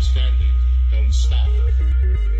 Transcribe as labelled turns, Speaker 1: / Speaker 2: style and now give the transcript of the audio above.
Speaker 1: understanding don't stop.